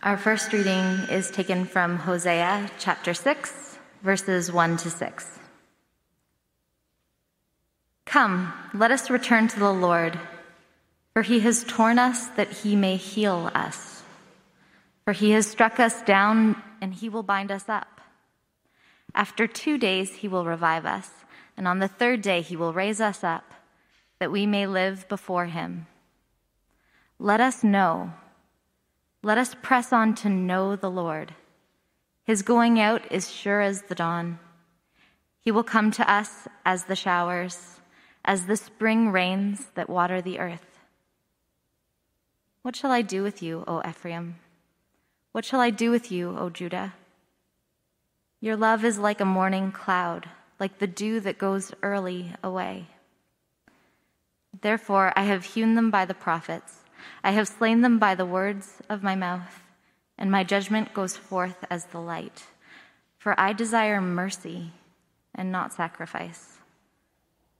Our first reading is taken from Hosea chapter 6, verses 1 to 6. Come, let us return to the Lord, for he has torn us that he may heal us. For he has struck us down and he will bind us up. After two days he will revive us, and on the third day he will raise us up, that we may live before him. Let us know let us press on to know the Lord. His going out is sure as the dawn. He will come to us as the showers, as the spring rains that water the earth. What shall I do with you, O Ephraim? What shall I do with you, O Judah? Your love is like a morning cloud, like the dew that goes early away. Therefore, I have hewn them by the prophets. I have slain them by the words of my mouth, and my judgment goes forth as the light. For I desire mercy and not sacrifice,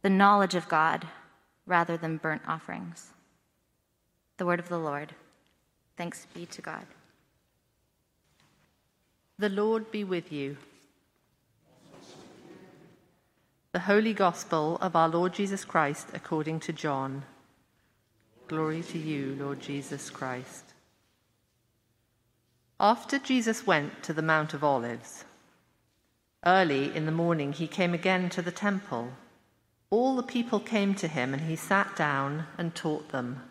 the knowledge of God rather than burnt offerings. The word of the Lord. Thanks be to God. The Lord be with you. The Holy Gospel of our Lord Jesus Christ according to John. Glory to you, Lord Jesus Christ. After Jesus went to the Mount of Olives, early in the morning he came again to the temple. All the people came to him, and he sat down and taught them.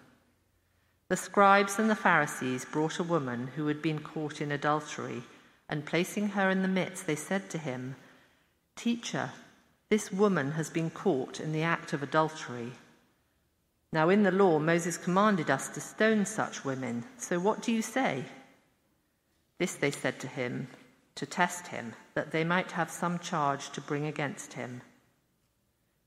The scribes and the Pharisees brought a woman who had been caught in adultery, and placing her in the midst, they said to him, Teacher, this woman has been caught in the act of adultery. Now, in the law, Moses commanded us to stone such women. So what do you say? This they said to him to test him, that they might have some charge to bring against him.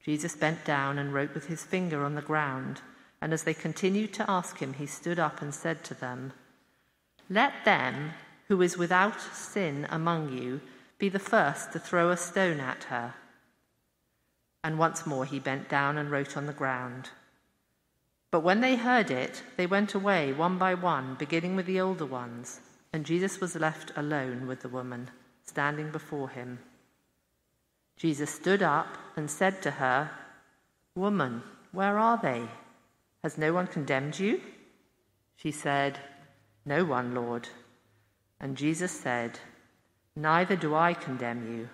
Jesus bent down and wrote with his finger on the ground, and as they continued to ask him, he stood up and said to them, Let them who is without sin among you be the first to throw a stone at her. And once more he bent down and wrote on the ground. But when they heard it, they went away one by one, beginning with the older ones, and Jesus was left alone with the woman, standing before him. Jesus stood up and said to her, Woman, where are they? Has no one condemned you? She said, No one, Lord. And Jesus said, Neither do I condemn you.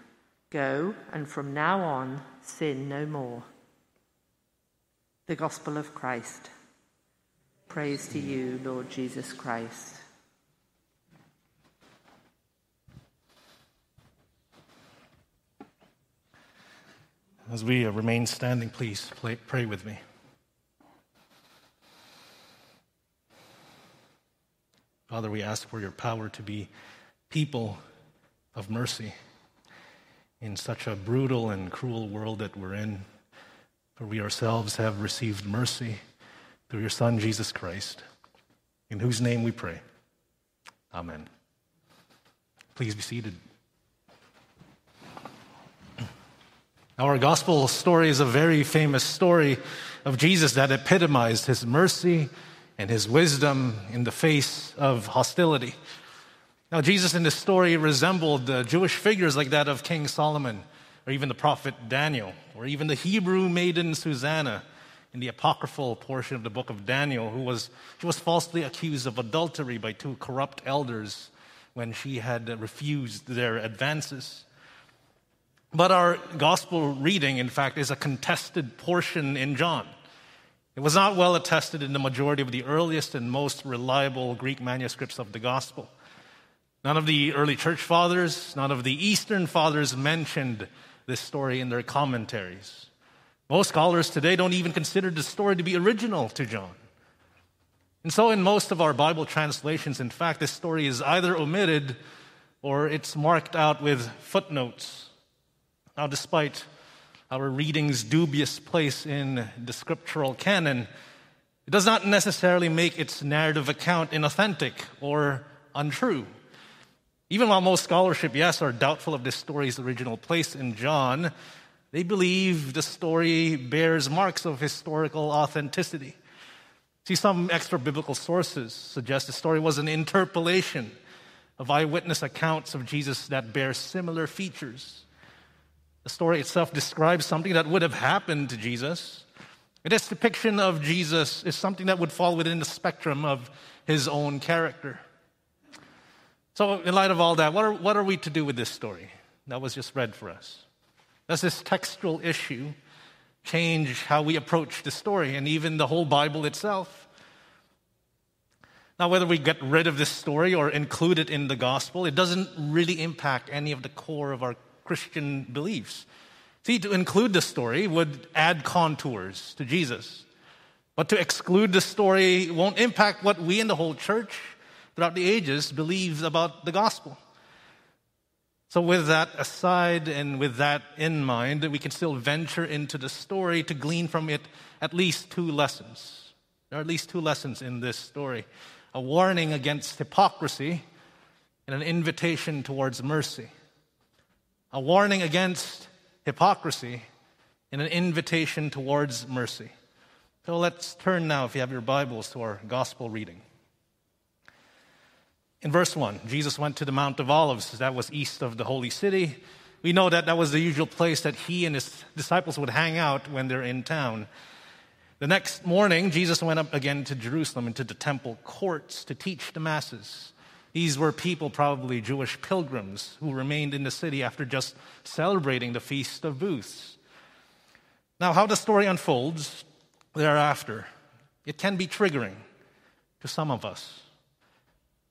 Go, and from now on, sin no more. The Gospel of Christ. Praise to you, Lord Jesus Christ. As we uh, remain standing, please pray with me. Father, we ask for your power to be people of mercy in such a brutal and cruel world that we're in. For we ourselves have received mercy through your Son, Jesus Christ, in whose name we pray. Amen. Please be seated. Our gospel story is a very famous story of Jesus that epitomized his mercy and his wisdom in the face of hostility. Now, Jesus in this story resembled the Jewish figures like that of King Solomon or even the prophet Daniel, or even the Hebrew maiden Susanna in the apocryphal portion of the book of Daniel, who was, she was falsely accused of adultery by two corrupt elders when she had refused their advances. But our gospel reading, in fact, is a contested portion in John. It was not well attested in the majority of the earliest and most reliable Greek manuscripts of the gospel. None of the early church fathers, none of the Eastern fathers mentioned this story in their commentaries. Most scholars today don't even consider the story to be original to John. And so, in most of our Bible translations, in fact, this story is either omitted or it's marked out with footnotes. Now, despite our reading's dubious place in the scriptural canon, it does not necessarily make its narrative account inauthentic or untrue. Even while most scholarship, yes, are doubtful of this story's original place in John, they believe the story bears marks of historical authenticity. See, some extra biblical sources suggest the story was an interpolation of eyewitness accounts of Jesus that bear similar features. The story itself describes something that would have happened to Jesus. And its depiction of Jesus is something that would fall within the spectrum of his own character. So, in light of all that, what are, what are we to do with this story that was just read for us? Does this textual issue change how we approach the story and even the whole Bible itself? Now, whether we get rid of this story or include it in the gospel, it doesn't really impact any of the core of our Christian beliefs. See, to include the story would add contours to Jesus. But to exclude the story won't impact what we in the whole church throughout the ages believes about the gospel. So, with that aside and with that in mind, we can still venture into the story to glean from it at least two lessons. There are at least two lessons in this story a warning against hypocrisy and an invitation towards mercy. A warning against hypocrisy and an invitation towards mercy. So let's turn now, if you have your Bibles, to our gospel reading. In verse 1, Jesus went to the Mount of Olives, that was east of the holy city. We know that that was the usual place that he and his disciples would hang out when they're in town. The next morning, Jesus went up again to Jerusalem into the temple courts to teach the masses. These were people, probably Jewish pilgrims, who remained in the city after just celebrating the Feast of Booths. Now, how the story unfolds thereafter, it can be triggering to some of us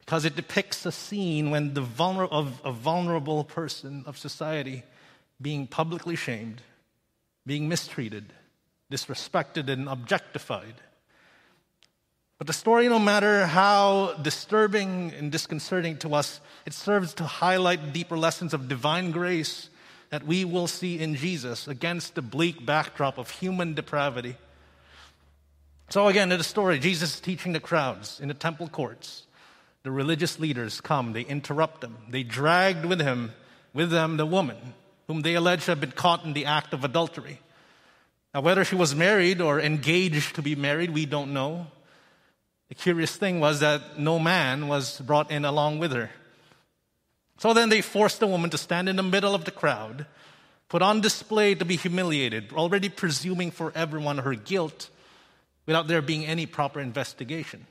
because it depicts a scene when the vulner- of a vulnerable person of society being publicly shamed, being mistreated, disrespected, and objectified. But the story, no matter how disturbing and disconcerting to us, it serves to highlight deeper lessons of divine grace that we will see in Jesus against the bleak backdrop of human depravity. So, again, in the story, Jesus is teaching the crowds in the temple courts. The religious leaders come, they interrupt him. They dragged with him, with them, the woman whom they allege have been caught in the act of adultery. Now, whether she was married or engaged to be married, we don't know. The curious thing was that no man was brought in along with her. So then they forced the woman to stand in the middle of the crowd, put on display to be humiliated, already presuming for everyone her guilt without there being any proper investigation.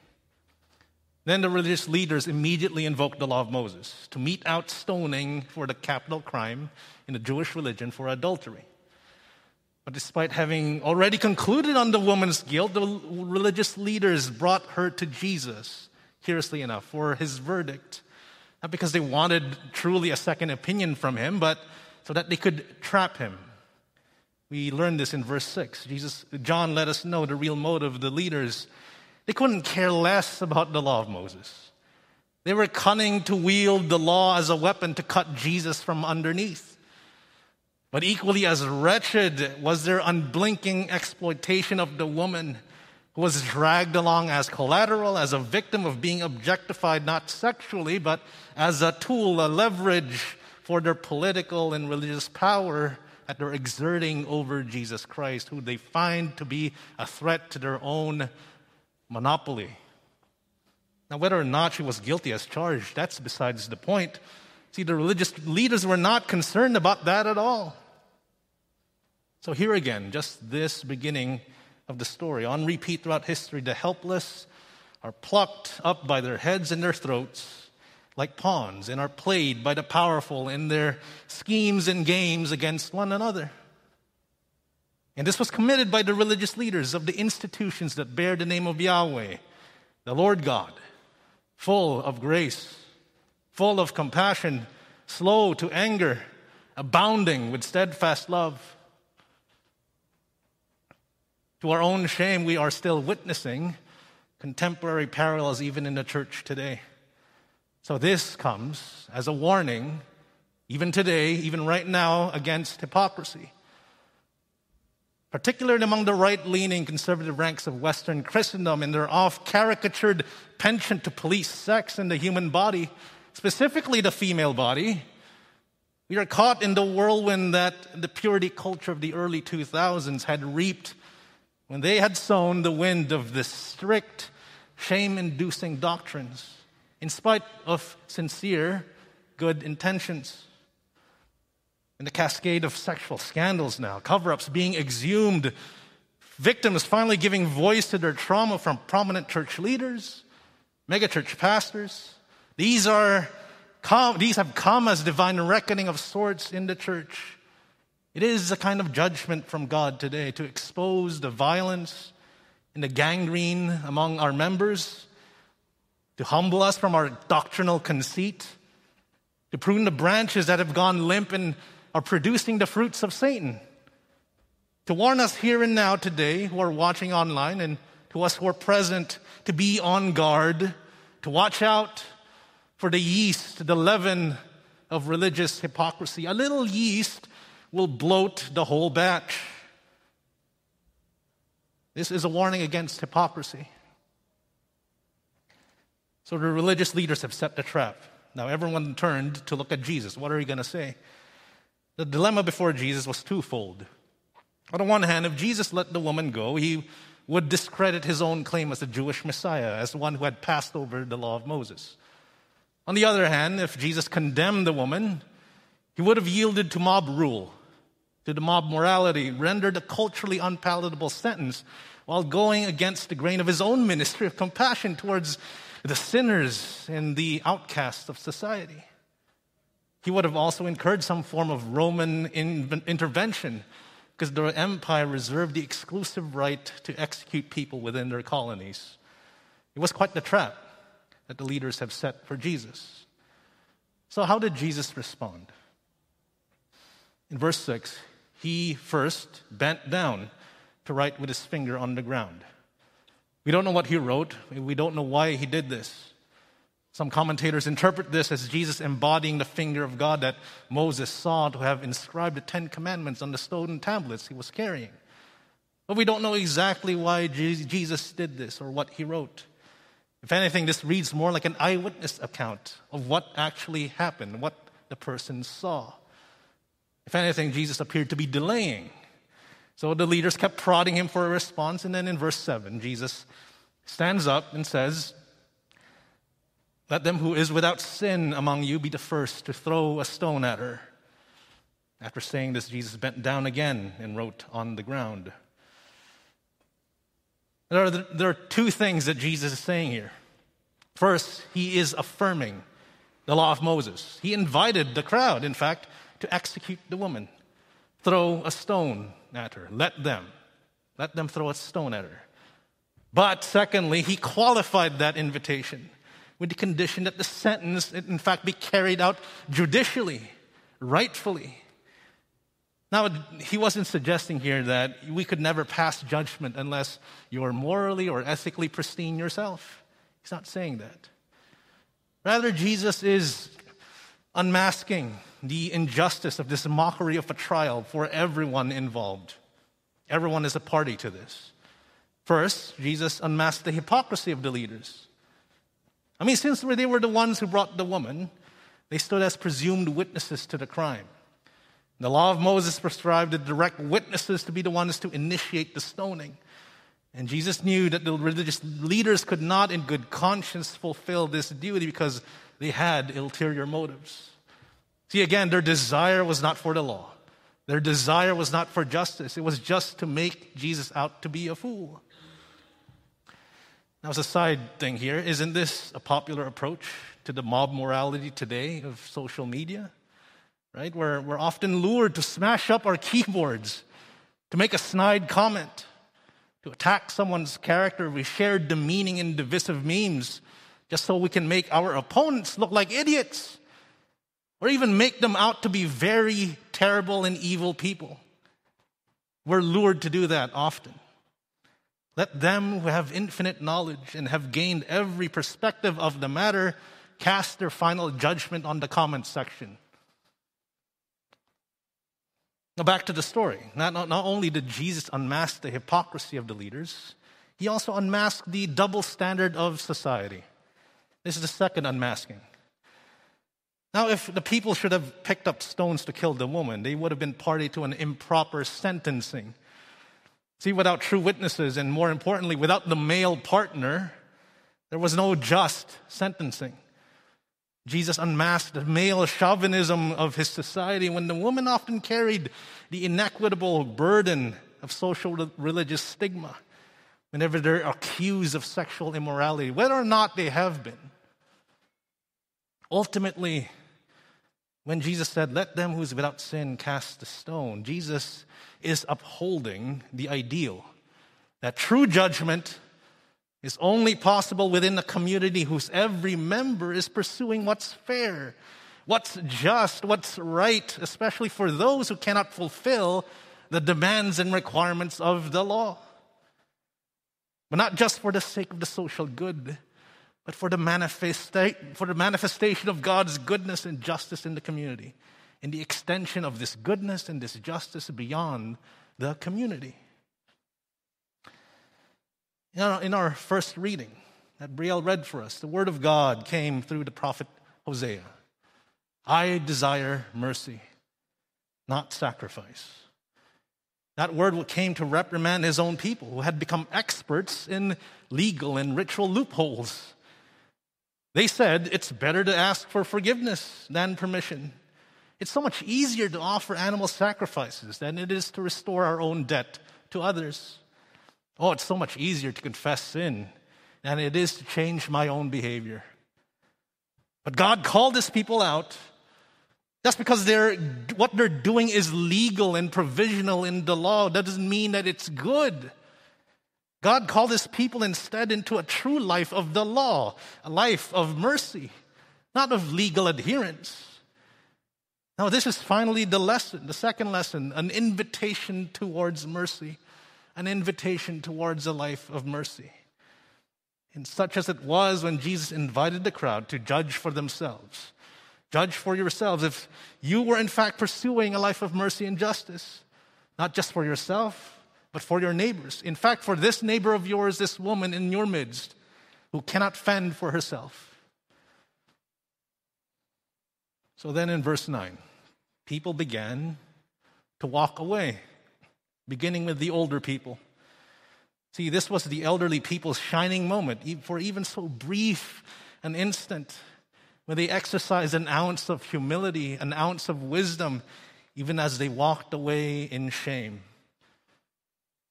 Then the religious leaders immediately invoked the law of Moses to mete out stoning for the capital crime in the Jewish religion for adultery. But despite having already concluded on the woman's guilt, the religious leaders brought her to Jesus, curiously enough, for his verdict. Not because they wanted truly a second opinion from him, but so that they could trap him. We learn this in verse 6. Jesus, John let us know the real motive of the leaders they couldn't care less about the law of Moses. They were cunning to wield the law as a weapon to cut Jesus from underneath. But equally as wretched was their unblinking exploitation of the woman who was dragged along as collateral, as a victim of being objectified not sexually, but as a tool, a leverage for their political and religious power that they're exerting over Jesus Christ, who they find to be a threat to their own monopoly. Now, whether or not she was guilty as charged, that's besides the point. See, the religious leaders were not concerned about that at all. So, here again, just this beginning of the story. On repeat throughout history, the helpless are plucked up by their heads and their throats like pawns and are played by the powerful in their schemes and games against one another. And this was committed by the religious leaders of the institutions that bear the name of Yahweh, the Lord God, full of grace, full of compassion, slow to anger, abounding with steadfast love. To our own shame, we are still witnessing contemporary parallels even in the church today. So, this comes as a warning, even today, even right now, against hypocrisy particularly among the right leaning conservative ranks of Western Christendom, in their oft caricatured penchant to police sex in the human body, specifically the female body. We are caught in the whirlwind that the purity culture of the early 2000s had reaped when they had sown the wind of this strict, shame inducing doctrines, in spite of sincere good intentions. And the cascade of sexual scandals now, cover ups being exhumed, victims finally giving voice to their trauma from prominent church leaders, megachurch pastors. These are these have come as divine reckoning of sorts in the church. It is a kind of judgment from God today to expose the violence and the gangrene among our members, to humble us from our doctrinal conceit, to prune the branches that have gone limp and are producing the fruits of Satan. To warn us here and now today who are watching online and to us who are present to be on guard, to watch out for the yeast, the leaven of religious hypocrisy. A little yeast will bloat the whole batch. This is a warning against hypocrisy. So the religious leaders have set the trap. Now everyone turned to look at Jesus. What are you going to say? The dilemma before Jesus was twofold. On the one hand, if Jesus let the woman go, he would discredit his own claim as the Jewish Messiah, as one who had passed over the law of Moses. On the other hand, if Jesus condemned the woman, he would have yielded to mob rule, to the mob morality, rendered a culturally unpalatable sentence while going against the grain of his own ministry of compassion towards the sinners and the outcasts of society. He would have also incurred some form of Roman in- intervention because the empire reserved the exclusive right to execute people within their colonies. It was quite the trap that the leaders have set for Jesus. So, how did Jesus respond? In verse 6, he first bent down to write with his finger on the ground. We don't know what he wrote, we don't know why he did this. Some commentators interpret this as Jesus embodying the finger of God that Moses saw to have inscribed the Ten Commandments on the stone tablets he was carrying. But we don't know exactly why Jesus did this or what he wrote. If anything, this reads more like an eyewitness account of what actually happened, what the person saw. If anything, Jesus appeared to be delaying. So the leaders kept prodding him for a response. And then in verse 7, Jesus stands up and says, Let them who is without sin among you be the first to throw a stone at her. After saying this, Jesus bent down again and wrote on the ground. There are, there are two things that Jesus is saying here. First, he is affirming the law of Moses. He invited the crowd, in fact, to execute the woman. Throw a stone at her. Let them. Let them throw a stone at her. But secondly, he qualified that invitation with the condition that the sentence, in fact, be carried out judicially, rightfully. Now, he wasn't suggesting here that we could never pass judgment unless you're morally or ethically pristine yourself. He's not saying that. Rather, Jesus is unmasking the injustice of this mockery of a trial for everyone involved. Everyone is a party to this. First, Jesus unmasked the hypocrisy of the leaders. I mean, since they were the ones who brought the woman, they stood as presumed witnesses to the crime. The law of Moses prescribed the direct witnesses to be the ones to initiate the stoning. And Jesus knew that the religious leaders could not, in good conscience, fulfill this duty because they had ulterior motives. See, again, their desire was not for the law, their desire was not for justice. It was just to make Jesus out to be a fool. Now, as a side thing here, isn't this a popular approach to the mob morality today of social media? right? We're, we're often lured to smash up our keyboards, to make a snide comment, to attack someone's character. We share demeaning and divisive memes just so we can make our opponents look like idiots or even make them out to be very terrible and evil people. We're lured to do that often. Let them who have infinite knowledge and have gained every perspective of the matter cast their final judgment on the comment section. Now, back to the story. Not, not, not only did Jesus unmask the hypocrisy of the leaders, he also unmasked the double standard of society. This is the second unmasking. Now, if the people should have picked up stones to kill the woman, they would have been party to an improper sentencing. See, without true witnesses, and more importantly, without the male partner, there was no just sentencing. Jesus unmasked the male chauvinism of his society when the woman often carried the inequitable burden of social religious stigma whenever they're accused of sexual immorality, whether or not they have been. Ultimately, when Jesus said, Let them who's without sin cast the stone, Jesus is upholding the ideal that true judgment is only possible within a community whose every member is pursuing what's fair, what's just, what's right, especially for those who cannot fulfill the demands and requirements of the law. But not just for the sake of the social good, but for the, manifesta- for the manifestation of God's goodness and justice in the community, and the extension of this goodness and this justice beyond the community. In our first reading that Brielle read for us, the word of God came through the prophet Hosea. I desire mercy, not sacrifice. That word came to reprimand his own people who had become experts in legal and ritual loopholes. They said it's better to ask for forgiveness than permission. It's so much easier to offer animal sacrifices than it is to restore our own debt to others. Oh, it's so much easier to confess sin than it is to change my own behavior. But God called his people out. That's because they're, what they're doing is legal and provisional in the law. That doesn't mean that it's good. God called his people instead into a true life of the law, a life of mercy, not of legal adherence. Now, this is finally the lesson, the second lesson, an invitation towards mercy an invitation towards a life of mercy. And such as it was when Jesus invited the crowd to judge for themselves. Judge for yourselves if you were in fact pursuing a life of mercy and justice, not just for yourself, but for your neighbors. In fact, for this neighbor of yours, this woman in your midst who cannot fend for herself. So then in verse 9, people began to walk away beginning with the older people. See, this was the elderly people's shining moment for even so brief an instant when they exercised an ounce of humility, an ounce of wisdom, even as they walked away in shame.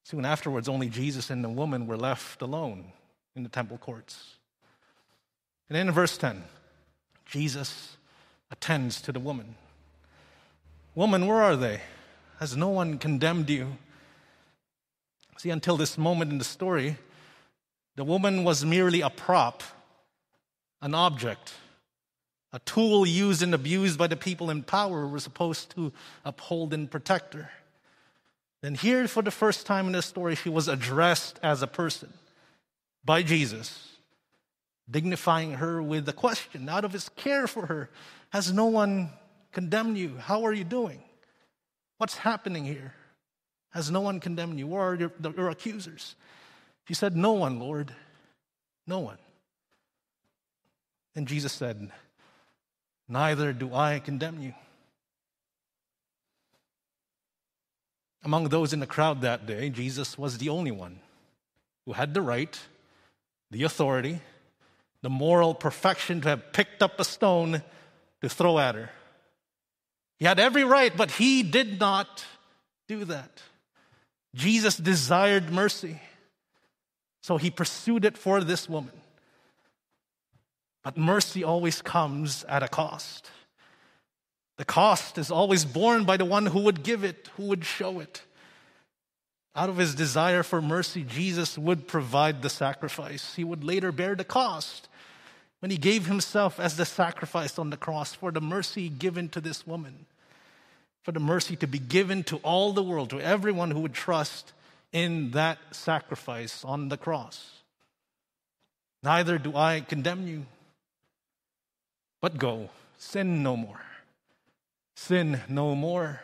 Soon afterwards, only Jesus and the woman were left alone in the temple courts. And then in verse 10, Jesus attends to the woman. Woman, where are they? Has no one condemned you? See, until this moment in the story, the woman was merely a prop, an object, a tool used and abused by the people in power who were supposed to uphold and protect her. Then, here for the first time in the story, she was addressed as a person by Jesus, dignifying her with a question out of his care for her Has no one condemned you? How are you doing? What's happening here? Has no one condemned you? Where are your, your accusers? She said, No one, Lord. No one. And Jesus said, Neither do I condemn you. Among those in the crowd that day, Jesus was the only one who had the right, the authority, the moral perfection to have picked up a stone to throw at her. He had every right, but he did not do that. Jesus desired mercy, so he pursued it for this woman. But mercy always comes at a cost. The cost is always borne by the one who would give it, who would show it. Out of his desire for mercy, Jesus would provide the sacrifice. He would later bear the cost when he gave himself as the sacrifice on the cross for the mercy given to this woman, for the mercy to be given to all the world, to everyone who would trust in that sacrifice on the cross. Neither do I condemn you, but go, sin no more. Sin no more.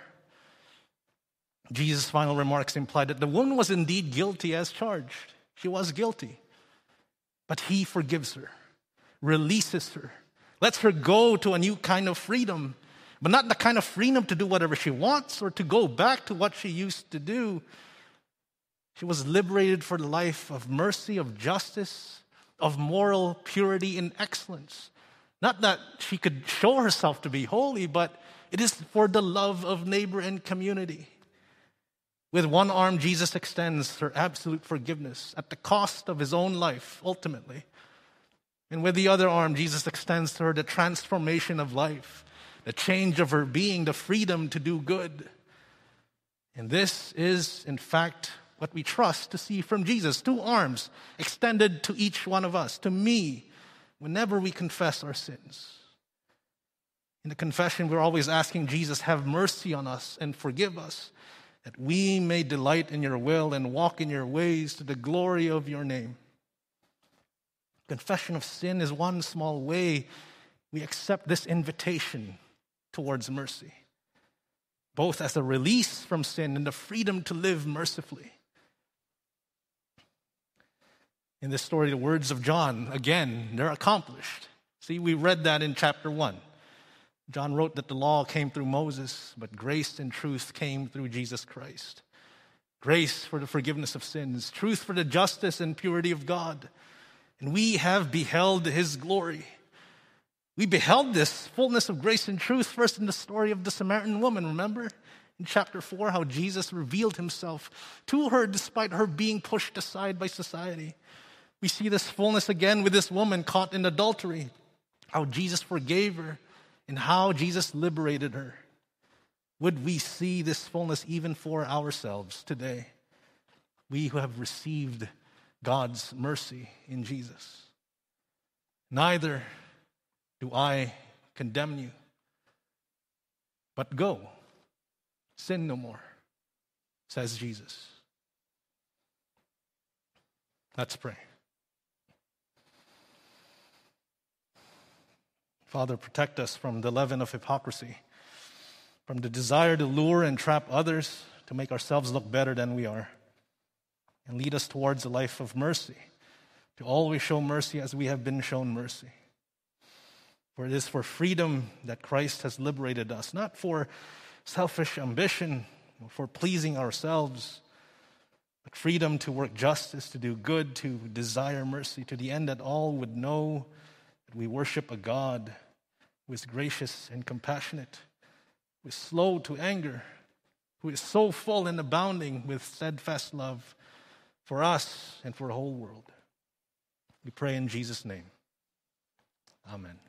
Jesus' final remarks implied that the woman was indeed guilty as charged. She was guilty. But he forgives her releases her, lets her go to a new kind of freedom, but not the kind of freedom to do whatever she wants or to go back to what she used to do. She was liberated for the life of mercy, of justice, of moral purity and excellence. Not that she could show herself to be holy, but it is for the love of neighbor and community. With one arm, Jesus extends her absolute forgiveness at the cost of his own life, ultimately. And with the other arm, Jesus extends to her the transformation of life, the change of her being, the freedom to do good. And this is, in fact, what we trust to see from Jesus two arms extended to each one of us, to me, whenever we confess our sins. In the confession, we're always asking Jesus, have mercy on us and forgive us, that we may delight in your will and walk in your ways to the glory of your name. Confession of sin is one small way we accept this invitation towards mercy, both as a release from sin and the freedom to live mercifully. In this story, the words of John, again, they're accomplished. See, we read that in chapter 1. John wrote that the law came through Moses, but grace and truth came through Jesus Christ. Grace for the forgiveness of sins, truth for the justice and purity of God and we have beheld his glory. We beheld this fullness of grace and truth first in the story of the Samaritan woman, remember? In chapter 4, how Jesus revealed himself to her despite her being pushed aside by society. We see this fullness again with this woman caught in adultery, how Jesus forgave her, and how Jesus liberated her. Would we see this fullness even for ourselves today? We who have received God's mercy in Jesus. Neither do I condemn you, but go, sin no more, says Jesus. Let's pray. Father, protect us from the leaven of hypocrisy, from the desire to lure and trap others to make ourselves look better than we are and lead us towards a life of mercy, to always show mercy as we have been shown mercy. For it is for freedom that Christ has liberated us, not for selfish ambition, or for pleasing ourselves, but freedom to work justice, to do good, to desire mercy, to the end that all would know we worship a God who is gracious and compassionate, who is slow to anger, who is so full and abounding with steadfast love for us and for the whole world. We pray in Jesus' name. Amen.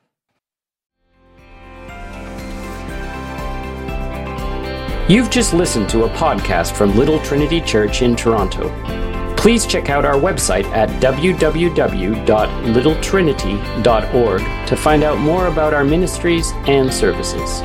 You've just listened to a podcast from Little Trinity Church in Toronto. Please check out our website at www.littletrinity.org to find out more about our ministries and services.